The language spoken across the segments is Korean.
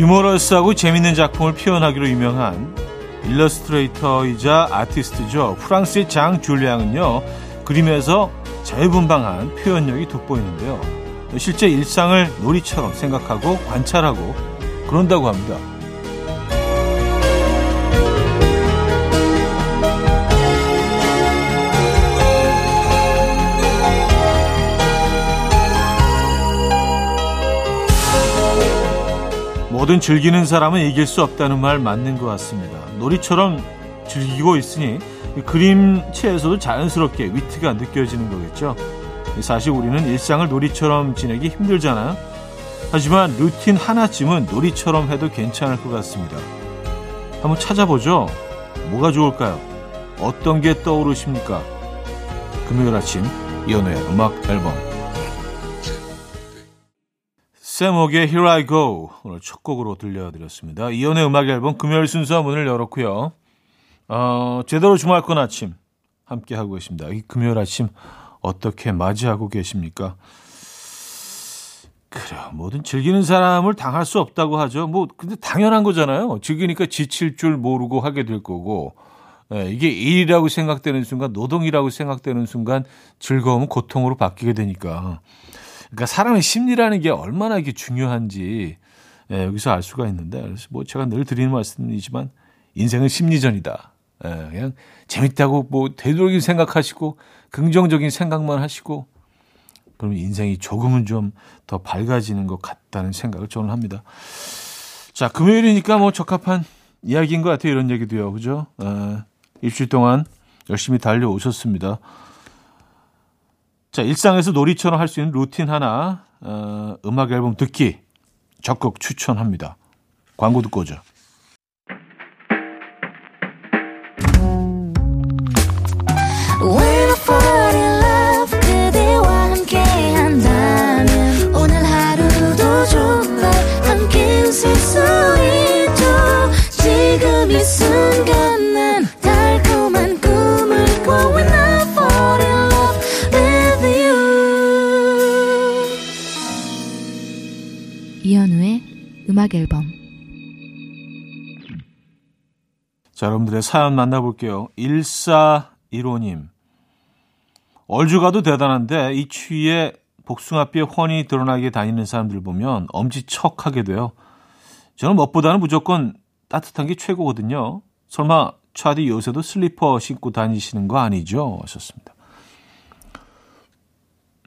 유머러스하고 재밌는 작품을 표현하기로 유명한 일러스트레이터이자 아티스트죠. 프랑스의 장 줄리앙은요. 그림에서 자유분방한 표현력이 돋보이는데요. 실제 일상을 놀이처럼 생각하고 관찰하고 그런다고 합니다. 뭐든 즐기는 사람은 이길 수 없다는 말 맞는 것 같습니다. 놀이처럼 즐기고 있으니 그림체에서도 자연스럽게 위트가 느껴지는 거겠죠. 사실 우리는 일상을 놀이처럼 지내기 힘들잖아요. 하지만 루틴 하나쯤은 놀이처럼 해도 괜찮을 것 같습니다. 한번 찾아보죠. 뭐가 좋을까요? 어떤 게 떠오르십니까? 금요일 아침 이연우의 음악 앨범 세목의 Here I Go 오늘 첫 곡으로 들려드렸습니다. 이연의 음악 앨범 금요일 순서 문을 열었고요. 어, 제대로 주말권 아침 함께 하고 계십니다. 이 금요일 아침 어떻게 맞이하고 계십니까? 그래요. 뭐든 즐기는 사람을 당할 수 없다고 하죠. 뭐 근데 당연한 거잖아요. 즐기니까 지칠 줄 모르고 하게 될 거고 예, 이게 일이라고 생각되는 순간 노동이라고 생각되는 순간 즐거움은 고통으로 바뀌게 되니까 그러니까 사람의 심리라는 게 얼마나 이게 중요한지 예, 여기서 알 수가 있는데 그래서 뭐 제가 늘 드리는 말씀이지만 인생은 심리전이다. 예, 그냥 재밌다고 뭐 되도록이면 생각하시고 긍정적인 생각만 하시고 그러면 인생이 조금은 좀 더 밝아지는 것 같다는 생각을 저는 합니다. 자 금요일이니까 뭐 적합한 이야기인 것 같아요. 이런 얘기도요, 그죠? 예, 일주일 동안 열심히 달려오셨습니다. 자, 일상에서 놀이처럼 할 수 있는 루틴 하나, 어, 음악 앨범 듣기 적극 추천합니다. 광고 듣고 오죠. 자, 여러분들의 사연 만나볼게요. 1415님. 얼주가도 대단한데 이 추위에 복숭아뼈에 훤히 드러나게 다니는 사람들 보면 엄지척하게 돼요. 저는 무엇보다는 무조건 따뜻한 게 최고거든요. 설마 차디 요새도 슬리퍼 신고 다니시는 거 아니죠? 하셨습니다.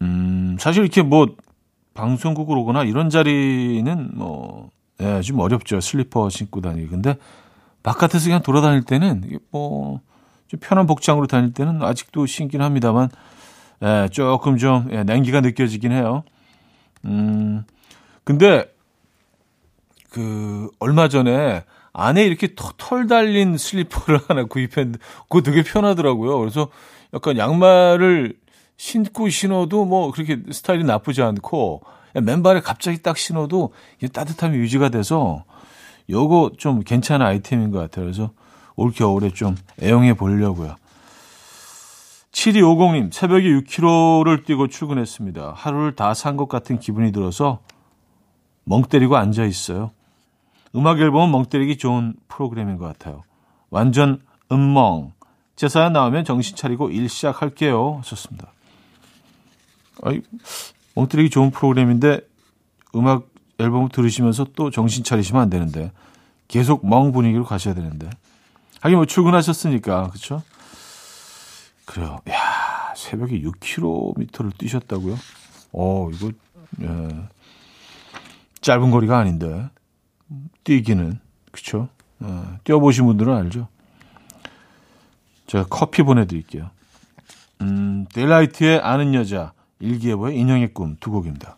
음, 사실 이렇게 뭐 방송국으로 오거나 이런 자리는 뭐 예, 좀 어렵죠. 슬리퍼 신고 다니기. 근데 바깥에서 그냥 돌아다닐 때는 뭐 좀 편한 복장으로 다닐 때는 아직도 신긴 합니다만 예, 조금 좀 예, 냉기가 느껴지긴 해요. 음. 근데 그 얼마 전에 안에 이렇게 털, 털 달린 슬리퍼를 하나 구입했는데 그거 되게 편하더라고요. 그래서 약간 양말을 신고 신어도 뭐 그렇게 스타일이 나쁘지 않고 맨발에 갑자기 딱 신어도 따뜻함이 유지가 돼서 요거 좀 괜찮은 아이템인 것 같아요. 그래서 올 겨울에 좀 애용해 보려고요. 7250님, 새벽에 6km를 뛰고 출근했습니다. 하루를 다 산 것 같은 기분이 들어서 멍 때리고 앉아 있어요. 음악 앨범은 멍 때리기 좋은 프로그램인 것 같아요. 완전 음멍. 제 사연 나오면 정신 차리고 일 시작할게요. 하셨습니다. 아이, 멍 때리기 좋은 프로그램인데 음악 앨범을 들으시면서 또 정신 차리시면 안 되는데 계속 멍 분위기로 가셔야 되는데 하긴 뭐 출근하셨으니까 그렇죠? 그래요. 야 새벽에 6km를 뛰셨다고요? 어 이거 예. 짧은 거리가 아닌데 뛰기는 그렇죠? 예. 뛰어보신 분들은 알죠? 제가 커피 보내드릴게요. 음, 데일라이트의 아는 여자 일기예보의 인형의 꿈 두 곡입니다.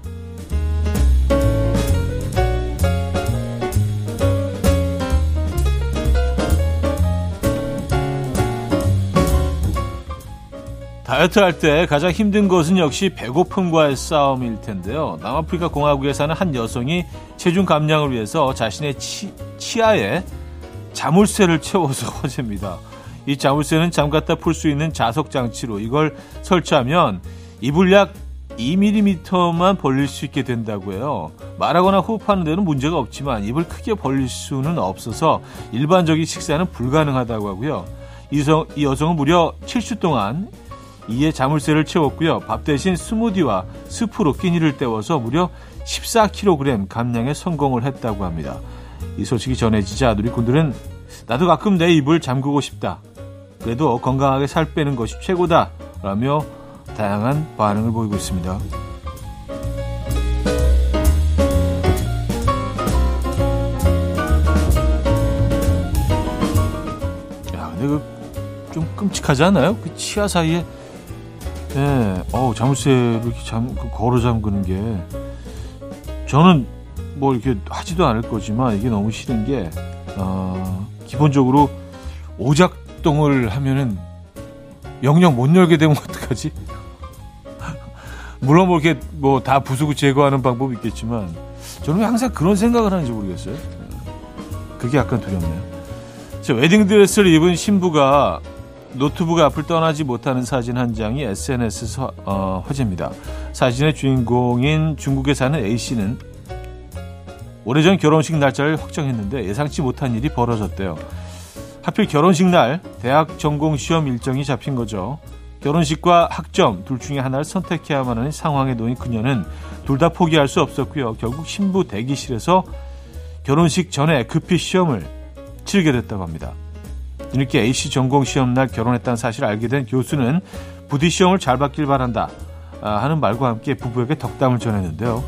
다이어트 할 때 가장 힘든 것은 역시 배고픔과의 싸움일 텐데요. 남아프리카 공화국에 사는 한 여성이 체중 감량을 위해서 자신의 치, 치아에 자물쇠를 채워서 화제입니다. 이 자물쇠는 잠갔다 풀 수 있는 자석 장치로 이걸 설치하면 이불 약 2mm만 벌릴 수 있게 된다고 해요. 말하거나 호흡하는 데는 문제가 없지만 입을 크게 벌릴 수는 없어서 일반적인 식사는 불가능하다고 하고요. 이 여성은 무려 7주 동안 이에 자물쇠를 채웠고요. 밥 대신 스무디와 스프로 끼니를 때워서 무려 14kg 감량에 성공을 했다고 합니다. 이 소식이 전해지자 누리꾼들은 나도 가끔 내 입을 잠그고 싶다. 그래도 건강하게 살 빼는 것이 최고다. 라며 다양한 반응을 보이고 있습니다. 야, 근데 그 좀 끔찍하지 않아요? 그 치아 사이에 예, 어우, 자물쇠로 이렇게 잠, 그 걸어 잠그는 게, 저는 뭐 이렇게 하지도 않을 거지만, 이게 너무 싫은 게, 어, 기본적으로 오작동을 하면은 영영 못 열게 되면 어떡하지? 물론 뭐 이렇게 뭐 다 부수고 제거하는 방법이 있겠지만, 저는 항상 그런 생각을 하는지 모르겠어요. 그게 약간 두렵네요. 저 웨딩드레스를 입은 신부가 노트북 앞을 떠나지 못하는 사진 한 장이 SNS에서 어, 화제입니다. 사진의 주인공인 중국에 사는 A씨는 오래전 결혼식 날짜를 확정했는데 예상치 못한 일이 벌어졌대요. 하필 결혼식 날 대학 전공 시험 일정이 잡힌 거죠. 결혼식과 학점 둘 중에 하나를 선택해야만 하는 상황에 놓인 그녀는 둘 다 포기할 수 없었고요. 결국 신부 대기실에서 결혼식 전에 급히 시험을 치르게 됐다고 합니다. 이렇게 A씨 전공 시험 날 결혼했다는 사실을 알게 된 교수는 부디 시험을 잘 받길 바란다 아, 하는 말과 함께 부부에게 덕담을 전했는데요.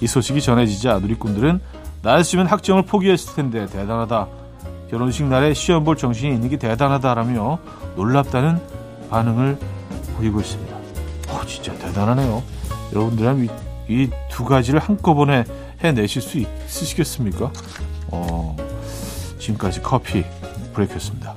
이 소식이 전해지자 누리꾼들은 나였으면 학점을 포기했을 텐데 대단하다. 결혼식 날에 시험 볼 정신이 있는 게 대단하다라며 놀랍다는 반응을 보이고 있습니다. 어, 진짜 대단하네요. 여러분들은 이두 가지를 한꺼번에 해내실 수 있으시겠습니까? 어, 지금까지 커피 브레이크였습니다.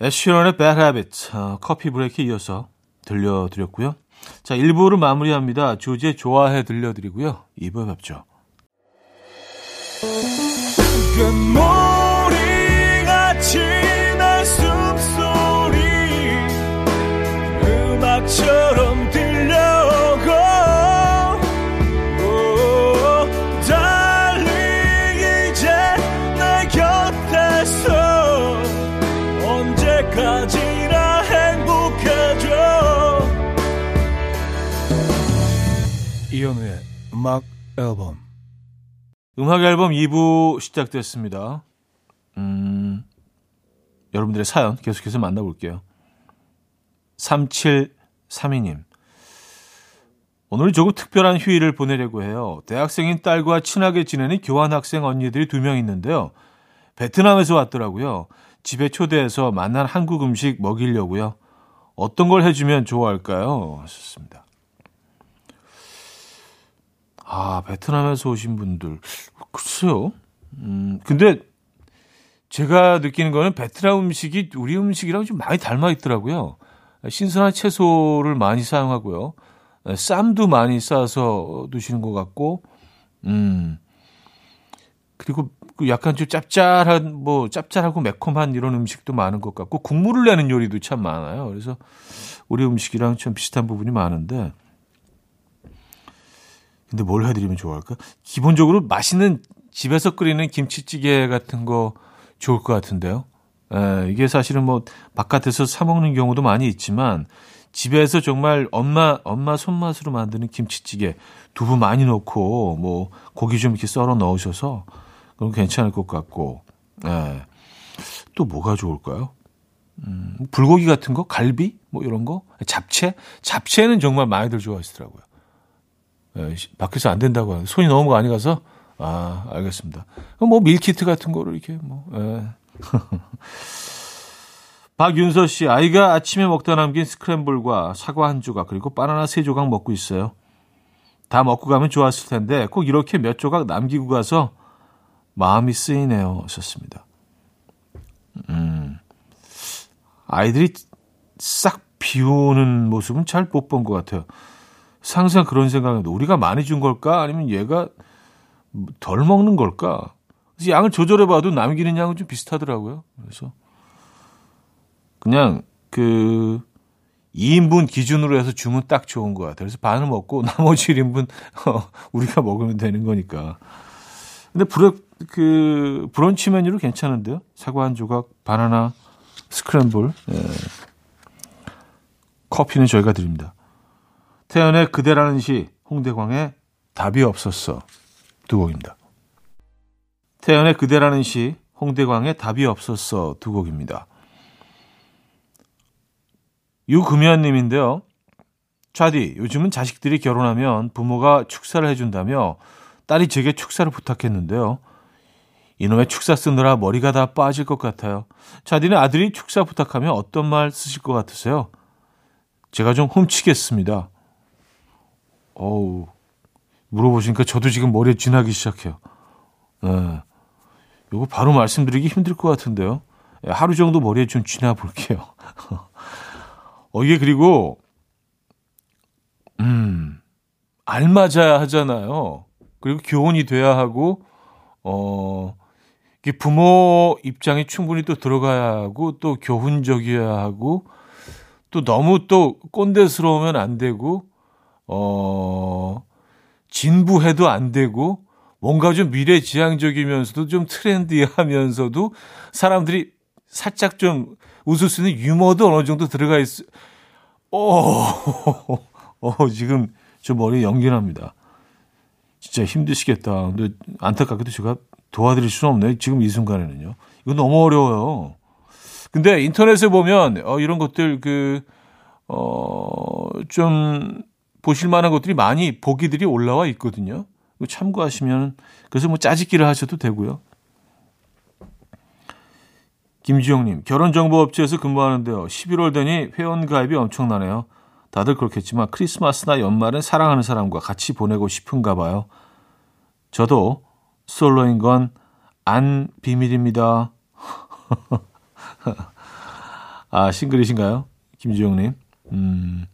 애쉬런의 Bad Habit 어, 커피 브레이크 이어서 들려드렸고요. 자 1부를 마무리합니다. 주제 좋아해 들려드리고요. 2부에 뵙죠. 숨소리 음악처럼 이현우의 음악 앨범 음악 앨범 2부 시작됐습니다. 음, 여러분들의 사연 계속해서 만나볼게요. 3732님 오늘 조금 특별한 휴일을 보내려고 해요. 대학생인 딸과 친하게 지내는 교환학생 언니들이 두 명 있는데요. 베트남에서 왔더라고요. 집에 초대해서 만난 한국 음식 먹이려고요. 어떤 걸 해주면 좋아할까요? 하셨습니다. 아, 베트남에서 오신 분들. 글쎄요. 음, 근데 제가 느끼는 거는 베트남 음식이 우리 음식이랑 좀 많이 닮아 있더라고요. 신선한 채소를 많이 사용하고요. 쌈도 많이 싸서 드시는 것 같고, 음, 그리고 그 약간 좀 짭짤한, 뭐, 짭짤하고 매콤한 이런 음식도 많은 것 같고, 국물을 내는 요리도 참 많아요. 그래서 우리 음식이랑 좀 비슷한 부분이 많은데, 근데 뭘 해드리면 좋아할까? 기본적으로 맛있는 집에서 끓이는 김치찌개 같은 거 좋을 것 같은데요. 에, 이게 사실은 뭐 바깥에서 사 먹는 경우도 많이 있지만 집에서 정말 엄마 엄마 손맛으로 만드는 김치찌개 두부 많이 넣고 뭐 고기 좀 이렇게 썰어 넣으셔서 그럼 괜찮을 것 같고 에, 또 뭐가 좋을까요? 음, 불고기 같은 거, 갈비 뭐 이런 거, 잡채, 잡채는 정말 많이들 좋아하시더라고요. 예, 밖에서 안 된다고 하는 손이 너무 많이 가서 아 알겠습니다. 뭐 밀키트 같은 거를 이렇게 뭐 예. 박윤서 씨 아이가 아침에 먹다 남긴 스크램블과 사과 한 조각 그리고 바나나 세 조각 먹고 있어요. 다 먹고 가면 좋았을 텐데 꼭 이렇게 몇 조각 남기고 가서 마음이 쓰이네요. 하셨습니다. 음, 아이들이 싹 비우는 모습은 잘 못 본 것 같아요. 항상 그런 생각인데 우리가 많이 준 걸까? 아니면 얘가 덜 먹는 걸까? 그래서 양을 조절해 봐도 남기는 양은 좀 비슷하더라고요. 그래서 그냥 그 2인분 기준으로 해서 주면 딱 좋은 것 같아요. 그래서 반을 먹고 나머지 1인분 어, 우리가 먹으면 되는 거니까. 근데 브레, 그 브런치 메뉴로 괜찮은데요. 사과 한 조각, 바나나, 스크램블. 예. 커피는 저희가 드립니다. 태연의 그대라는 시, 홍대광의 답이 없었어. 두 곡입니다. 태연의 그대라는 시, 홍대광의 답이 없었어. 두 곡입니다. 유금연님인데요. 차디, 요즘은 자식들이 결혼하면 부모가 축사를 해준다며 딸이 제게 축사를 부탁했는데요. 이놈의 축사 쓰느라 머리가 다 빠질 것 같아요. 차디는 아들이 축사 부탁하면 어떤 말 쓰실 것 같으세요? 제가 좀 훔치겠습니다. 어우, 물어보시니까 저도 지금 머리에 쥐나기 시작해요. 네. 이거 바로 말씀드리기 힘들 것 같은데요. 예, 하루 정도 머리에 좀 쥐나 볼게요. 어, 이게 그리고, 음, 알맞아야 하잖아요. 그리고 교훈이 돼야 하고, 어, 이게 부모 입장이 충분히 또 들어가야 하고, 또 교훈적이어야 하고, 또 너무 또 꼰대스러우면 안 되고, 어, 진부해도 안 되고, 뭔가 좀 미래 지향적이면서도 좀 트렌디하면서도 사람들이 살짝 좀 웃을 수 있는 유머도 어느 정도 들어가 있어. 어, 어, 지금 저 머리 연기납니다. 진짜 힘드시겠다. 근데 안타깝게도 제가 도와드릴 수는 없네요. 지금 이 순간에는요. 이거 너무 어려워요. 근데 인터넷에 보면 어, 이런 것들 그, 어, 좀 보실 만한 것들이 많이 보기들이 올라와 있거든요. 참고하시면 그래서 뭐 짜집기를 하셔도 되고요. 김지영님, 결혼정보업체에서 근무하는데요. 11월 되니 회원가입이 엄청나네요. 다들 그렇겠지만 크리스마스나 연말은 사랑하는 사람과 같이 보내고 싶은가 봐요. 저도 솔로인 건 안 비밀입니다. 아, 싱글이신가요? 김지영님. 음.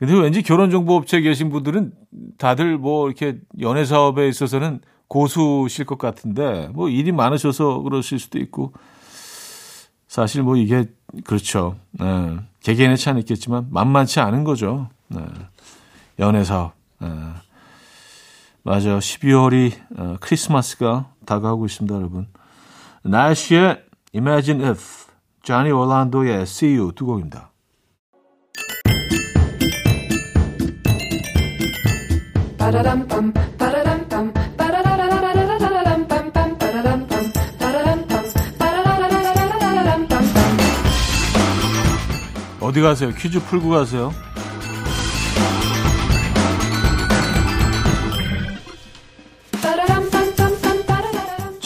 근데 왠지 결혼정보업체에 계신 분들은 다들 뭐 이렇게 연애 사업에 있어서는 고수실 것 같은데 뭐 일이 많으셔서 그러실 수도 있고 사실 뭐 이게 그렇죠. 네. 개개인의 차는 있겠지만 만만치 않은 거죠. 네. 연애 사업. 네. 맞아요. 12월이 어, 크리스마스가 다가오고 있습니다, 여러분. 날씨의 Imagine If, 자니 올란도의 See You 두 곡입니다. 어디 가세요? 퀴즈 풀고 가세요.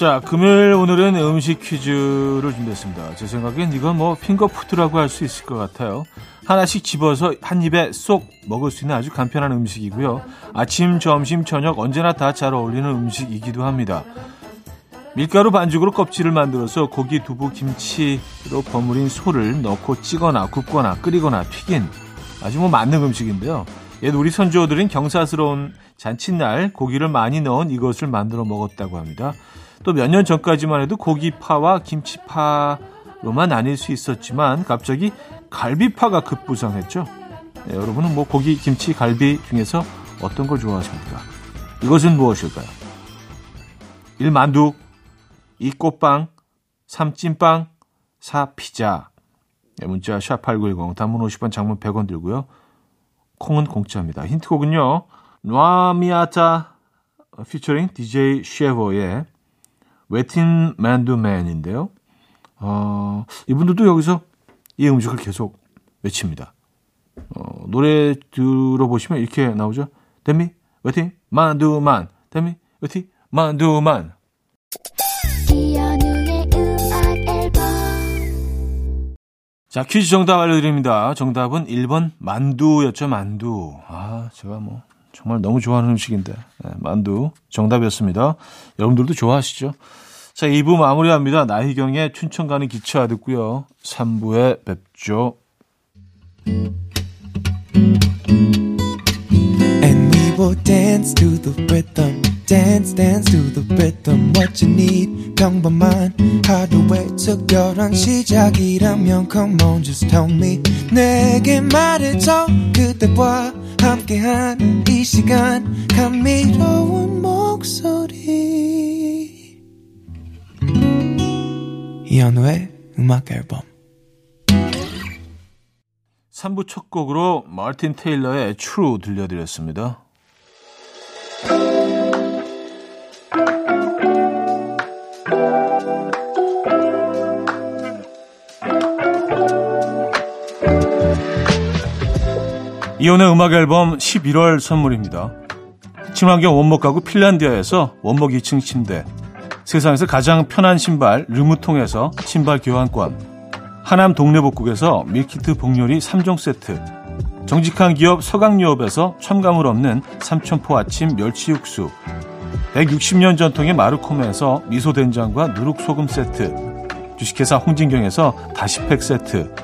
자, 금요일 오늘은 음식 퀴즈를 준비했습니다. 제 생각엔 이건 뭐 핑거푸드라고 할 수 있을 것 같아요. 하나씩 집어서 한 입에 쏙 먹을 수 있는 아주 간편한 음식이고요. 아침, 점심, 저녁 언제나 다 잘 어울리는 음식이기도 합니다. 밀가루 반죽으로 껍질을 만들어서 고기, 두부, 김치로 버무린 소를 넣고 찌거나 굽거나 끓이거나 튀긴 아주 뭐 맞는 음식인데요. 옛 우리 선조들은 경사스러운 잔칫날 고기를 많이 넣은 이것을 만들어 먹었다고 합니다. 또 몇 년 전까지만 해도 고기파와 김치파로만 나뉠 수 있었지만 갑자기 갈비파가 급부상했죠. 네, 여러분은 뭐 고기, 김치, 갈비 중에서 어떤 걸 좋아하십니까? 이것은 무엇일까요? 1. 만두 2. 꽃빵 3. 찐빵 4. 피자 네, 문자 샵8910 단문 50원 장문 100원 들고요. 콩은 공짜입니다. 힌트곡은요. 노아미아타 피처링 DJ 쉐버의 웨틴 만두맨인데요. 어, 이분들도 여기서 이 음식을 계속 외칩니다. 어, 노래 들어보시면 이렇게 나오죠. 데미 웨팅 만두만 데미 웨팅 만두만 자, 퀴즈 정답 알려드립니다. 정답은 1번 만두였죠, 만두. 아, 제가 뭐, 정말 너무 좋아하는 음식인데. 네, 만두 정답이었습니다. 여러분들도 좋아하시죠? 자, 2부 마무리합니다. 나희경의 춘천 가는 기차 듣고요. 3부에 뵙죠. Will dance to the rhythm. dance dance to the rhythm what you need 평범한 하루의 특별한 시작이라면 come on just tell me 내게 말해줘 그대와 함께한 이 시간 감미로운 목소리 이현우의 음악 앨범 3부 첫 곡으로 마틴 테일러의 True 들려드렸습니다. 이현우의 음악 앨범 11월 선물입니다. 친환경 원목 가구 핀란디아에서 원목 2층 침대. 세상에서 가장 편한 신발 르무통에서 신발 교환권. 하남 동네복국에서 밀키트 복요리 3종 세트. 정직한 기업 서강유업에서 첨가물 없는 삼천포 아침 멸치 육수. 160년 전통의 마르코메에서 미소된장과 누룩소금 세트. 주식회사 홍진경에서 다시팩 세트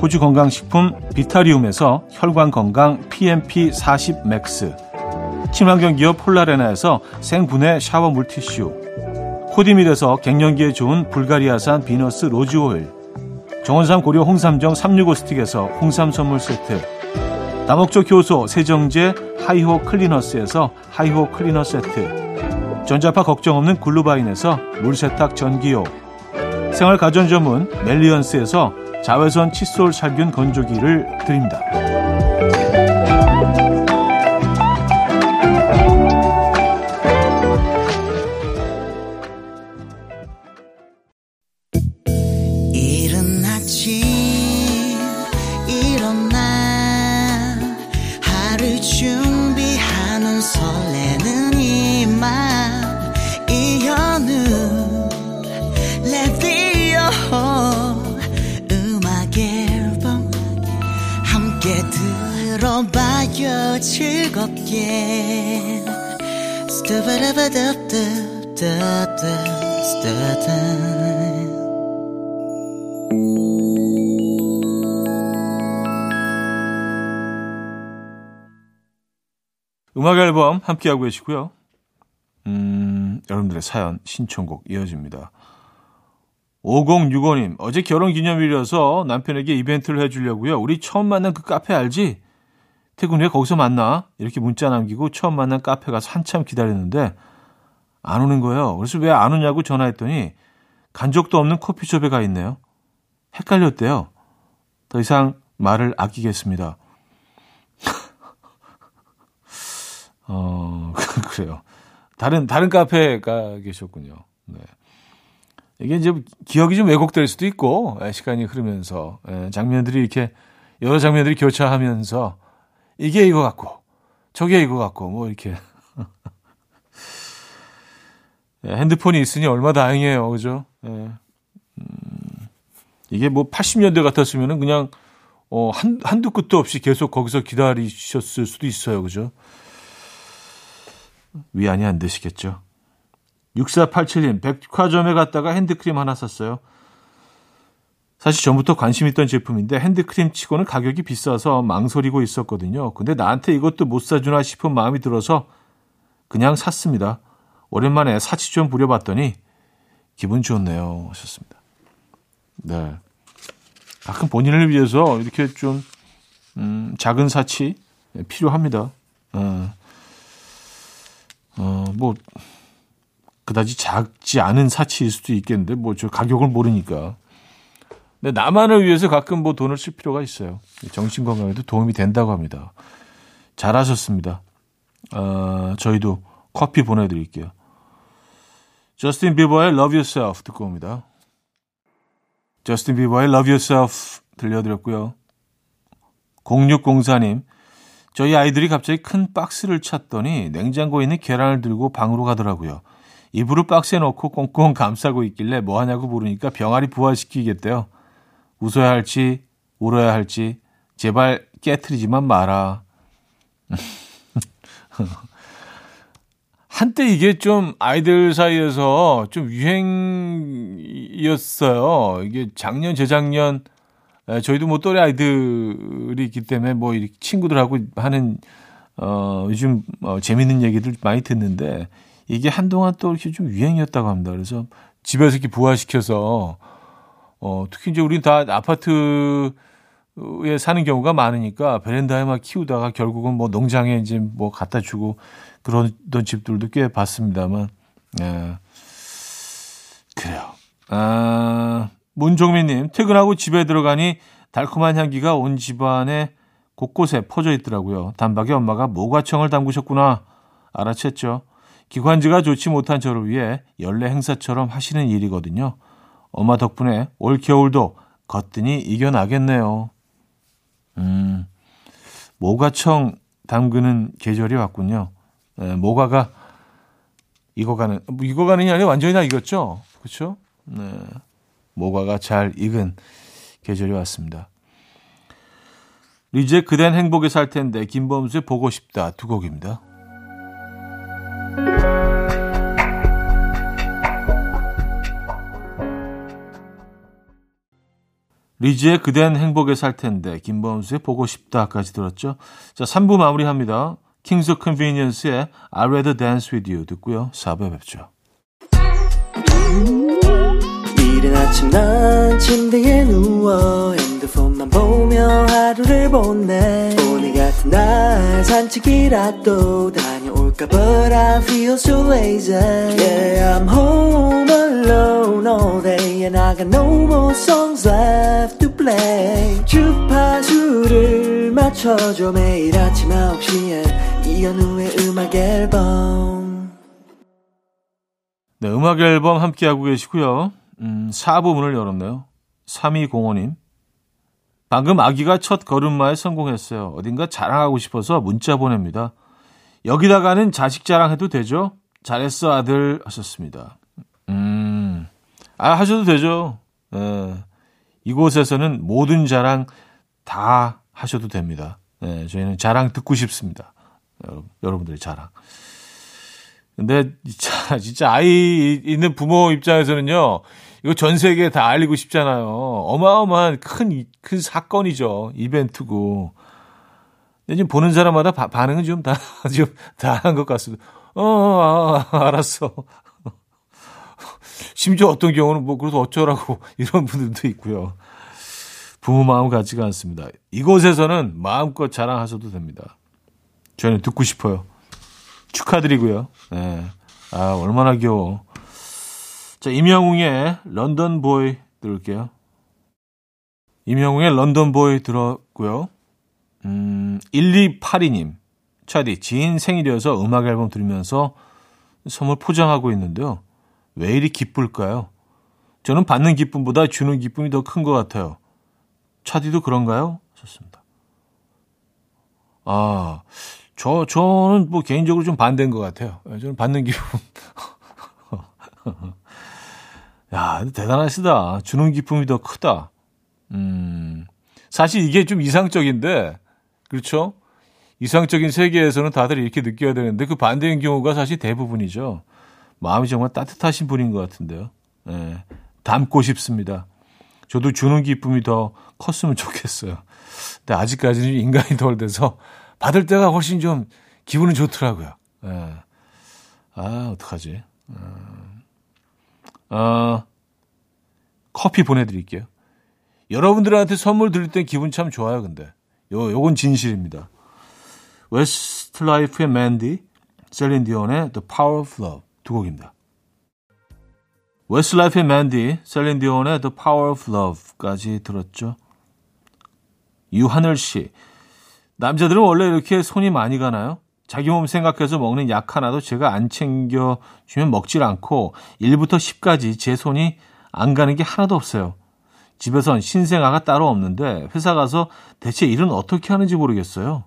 호주 건강식품 비타리움에서 혈관 건강 PMP40 Max. 친환경 기업 폴라레나에서 생분해 샤워 물티슈. 코디밀에서 갱년기에 좋은 불가리아산 비너스 로즈 오일. 정원삼 고려 홍삼정 365 스틱에서 홍삼 선물 세트. 다목적 효소 세정제 하이호 클리너스에서 하이호 클리너 세트. 전자파 걱정 없는 글루바인에서 물세탁 전기요. 생활 가전 전문 멜리언스에서 자외선 칫솔 살균 건조기를 드립니다. 음악 앨범 함께하고 계시고요. 음, 여러분들의 사연, 신청곡 이어집니다. 5065님, 어제 결혼 기념일이어서 남편에게 이벤트를 해주려고요. 우리 처음 만난 그 카페 알지? 퇴근 후에 거기서 만나. 이렇게 문자 남기고 처음 만난 카페 가서 한참 기다렸는데 안 오는 거예요. 그래서 왜 안 오냐고 전화했더니 간 적도 없는 커피숍에 가 있네요. 헷갈렸대요. 더 이상 말을 아끼겠습니다. 어, 그래요. 다른, 다른 카페에 가 계셨군요. 네. 이게 이제 기억이 좀 왜곡될 수도 있고, 예, 시간이 흐르면서, 예, 장면들이 이렇게, 여러 장면들이 교차하면서, 이게 이거 같고, 저게 이거 같고, 뭐 이렇게. 예, 핸드폰이 있으니 얼마 다행이에요. 그죠? 예. 음, 이게 뭐 80년대 같았으면은 그냥, 어, 한, 한두 끝도 없이 계속 거기서 기다리셨을 수도 있어요. 그죠? 위안이 안 되시겠죠? 6487님, 백화점에 갔다가 핸드크림 하나 샀어요. 사실 전부터 관심 있던 제품인데 핸드크림 치고는 가격이 비싸서 망설이고 있었거든요. 근데 나한테 이것도 못 사주나 싶은 마음이 들어서 그냥 샀습니다. 오랜만에 사치 좀 부려봤더니 기분 좋네요. 하셨습니다. 네. 가끔 본인을 위해서 이렇게 좀, 음, 작은 사치 필요합니다. 어. 어, 뭐, 그다지 작지 않은 사치일 수도 있겠는데, 뭐, 저 가격을 모르니까. 근데 나만을 위해서 가끔 뭐 돈을 쓸 필요가 있어요. 정신 건강에도 도움이 된다고 합니다. 잘하셨습니다. 어, 저희도 커피 보내드릴게요. 저스틴 비버의 Love Yourself 듣고 옵니다. 저스틴 비버의 Love Yourself 들려드렸고요. 0604님, 저희 아이들이 갑자기 큰 박스를 찾더니 냉장고에 있는 계란을 들고 방으로 가더라고요. 이불을 박스에 넣고 꽁꽁 감싸고 있길래 뭐 하냐고 물으니까 병아리 부활시키겠대요. 웃어야 할지 울어야 할지 제발 깨트리지만 마라. 한때 이게 좀 아이들 사이에서 좀 유행이었어요. 이게 작년, 재작년, 저희도 뭐 또래 아이들이 있기 때문에 뭐 이렇게 친구들하고 하는, 어, 요즘 어, 재밌는 얘기들 많이 듣는데 이게 한동안 또 이렇게 좀 유행이었다고 합니다. 그래서 집에서 이렇게 부화시켜서, 어, 특히 이제 우리는 다 아파트 에 사는 경우가 많으니까 베란다에 막 키우다가 결국은 뭐 농장에 이제 뭐 갖다 주고 그런 집들도 꽤 봤습니다만, 예. 그래요. 아, 문종민님, 퇴근하고 집에 들어가니 달콤한 향기가 온 집안에 곳곳에 퍼져 있더라고요. 단박에 엄마가 모과청을 담그셨구나. 알아챘죠. 기관지가 좋지 못한 저를 위해 연례 행사처럼 하시는 일이거든요. 엄마 덕분에 올 겨울도 거뜬히 이겨나겠네요. 음, 모과청 담그는 계절이 왔군요. 네, 모과가 익어가는, 뭐 익어가는이 아니라 완전히 다 익었죠? 그렇죠? 네. 모과가 잘 익은 계절이 왔습니다. 이제 그댄 행복에 살 텐데 김범수의 보고 싶다 두 곡입니다. 리즈의 그댄 행복에 살 텐데 김범수의 보고 싶다까지 들었죠. 자, 3부 마무리합니다. Kings of Convenience의 I'd Rather Dance With You 듣고요. 4부에 뵙죠. 이른 아침 난 침대에 누워 핸드폰만 보며 하루를 보내 오늘 같은 날 산책이라도 다녀올까 But I feel so lazy Yeah I'm home alone all day And I got no more songs left to play 주파수를 맞춰줘 매일 아침 9시에 이현우의 음악 앨범 네, 음악 앨범 함께하고 계시고요. 음, 4부 문을 열었네요. 3205님. 방금 아기가 첫 걸음마에 성공했어요. 어딘가 자랑하고 싶어서 문자 보냅니다. 여기다가는 자식 자랑해도 되죠? 잘했어, 아들. 하셨습니다. 음, 아, 하셔도 되죠. 예. 이곳에서는 모든 자랑 다 하셔도 됩니다. 예, 저희는 자랑 듣고 싶습니다. 여러분들의 자랑. 근데 진짜, 진짜 아이 있는 부모 입장에서는요, 이거 전 세계에 다 알리고 싶잖아요. 어마어마한 큰, 큰 사건이죠. 이벤트고. 근데 지금 보는 사람마다 바, 반응은 좀 다, 좀 다한 것 같습니다. 어, 아, 아, 알았어. 심지어 어떤 경우는 뭐, 그래도 어쩌라고 이런 분들도 있고요. 부모 마음 같지가 않습니다. 이곳에서는 마음껏 자랑하셔도 됩니다. 저는 듣고 싶어요. 축하드리고요. 네. 아, 얼마나 귀여워. 자, 임영웅의 런던 보이 들을게요. 임영웅의 런던 보이 들었고요. 음, 1282님. 차디, 지인 생일이어서 음악 앨범 들으면서 선물 포장하고 있는데요. 왜 이리 기쁠까요? 저는 받는 기쁨보다 주는 기쁨이 더 큰 것 같아요. 차디도 그런가요? 좋습니다. 아, 저, 저는 뭐 개인적으로 좀 반대인 것 같아요. 예, 저는 받는 기쁨. 야, 대단하시다. 주는 기쁨이 더 크다. 음, 사실 이게 좀 이상적인데, 그렇죠? 이상적인 세계에서는 다들 이렇게 느껴야 되는데 그 반대인 경우가 사실 대부분이죠. 마음이 정말 따뜻하신 분인 것 같은데요. 예, 닮고 싶습니다. 저도 주는 기쁨이 더 컸으면 좋겠어요. 근데 아직까지는 인간이 덜 돼서 받을 때가 훨씬 좀 기분은 좋더라고요. 예. 아, 어떡하지? 어, 어, 커피 보내드릴게요. 여러분들한테 선물 드릴 땐 기분 참 좋아요, 근데. 요, 요건 진실입니다. Westlife의 Mandy, 셀린 디온의 The Power of Love 두 곡입니다. Westlife의 Mandy, 셀린 디온의 The Power of Love까지 들었죠. 유하늘 씨, 남자들은 원래 이렇게 손이 많이 가나요? 자기 몸 생각해서 먹는 약 하나도 제가 안 챙겨주면 먹질 않고 1부터 10까지 제 손이 안 가는 게 하나도 없어요. 집에선 신생아가 따로 없는데 회사 가서 대체 일은 어떻게 하는지 모르겠어요.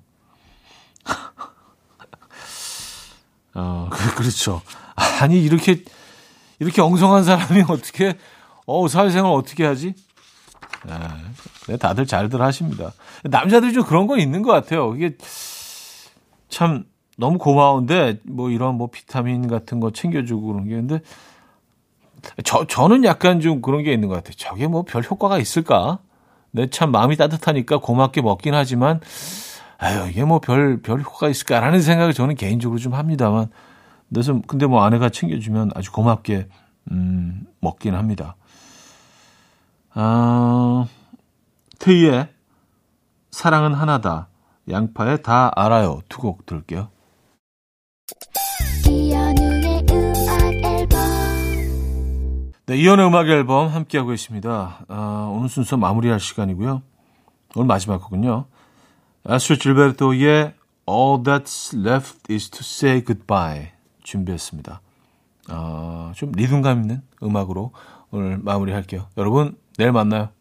어, 그, 그렇죠. 아니, 이렇게, 이렇게 엉성한 사람이 어떻게, 어, 사회생활 어떻게 하지? 네, 다들 잘들 하십니다. 남자들이 좀 그런 건 있는 것 같아요. 이게 참 너무 고마운데, 뭐 이런 뭐 비타민 같은 거 챙겨주고 그런 게. 근데 저, 저는 약간 좀 그런 게 있는 것 같아요. 저게 뭐 별 효과가 있을까? 내 참 마음이 따뜻하니까 고맙게 먹긴 하지만, 아유, 이게 뭐 별, 별 효과가 있을까라는 생각을 저는 개인적으로 좀 합니다만, 그래서 근데 뭐 아내가 챙겨주면 아주 고맙게, 음, 먹긴 합니다. 아, 트이의 사랑은 하나다. 양파에 다 알아요. 두 곡 들을게요. 네, 이연의 음악 앨범 함께하고 있습니다. 아, 오늘 순서 마무리할 시간이고요. 오늘 마지막 곡은요. 아스트로 질베르토의 All That's Left Is To Say Goodbye 준비했습니다. 아, 좀 리듬감 있는 음악으로 오늘 마무리할게요. 여러분, 내일 만나요.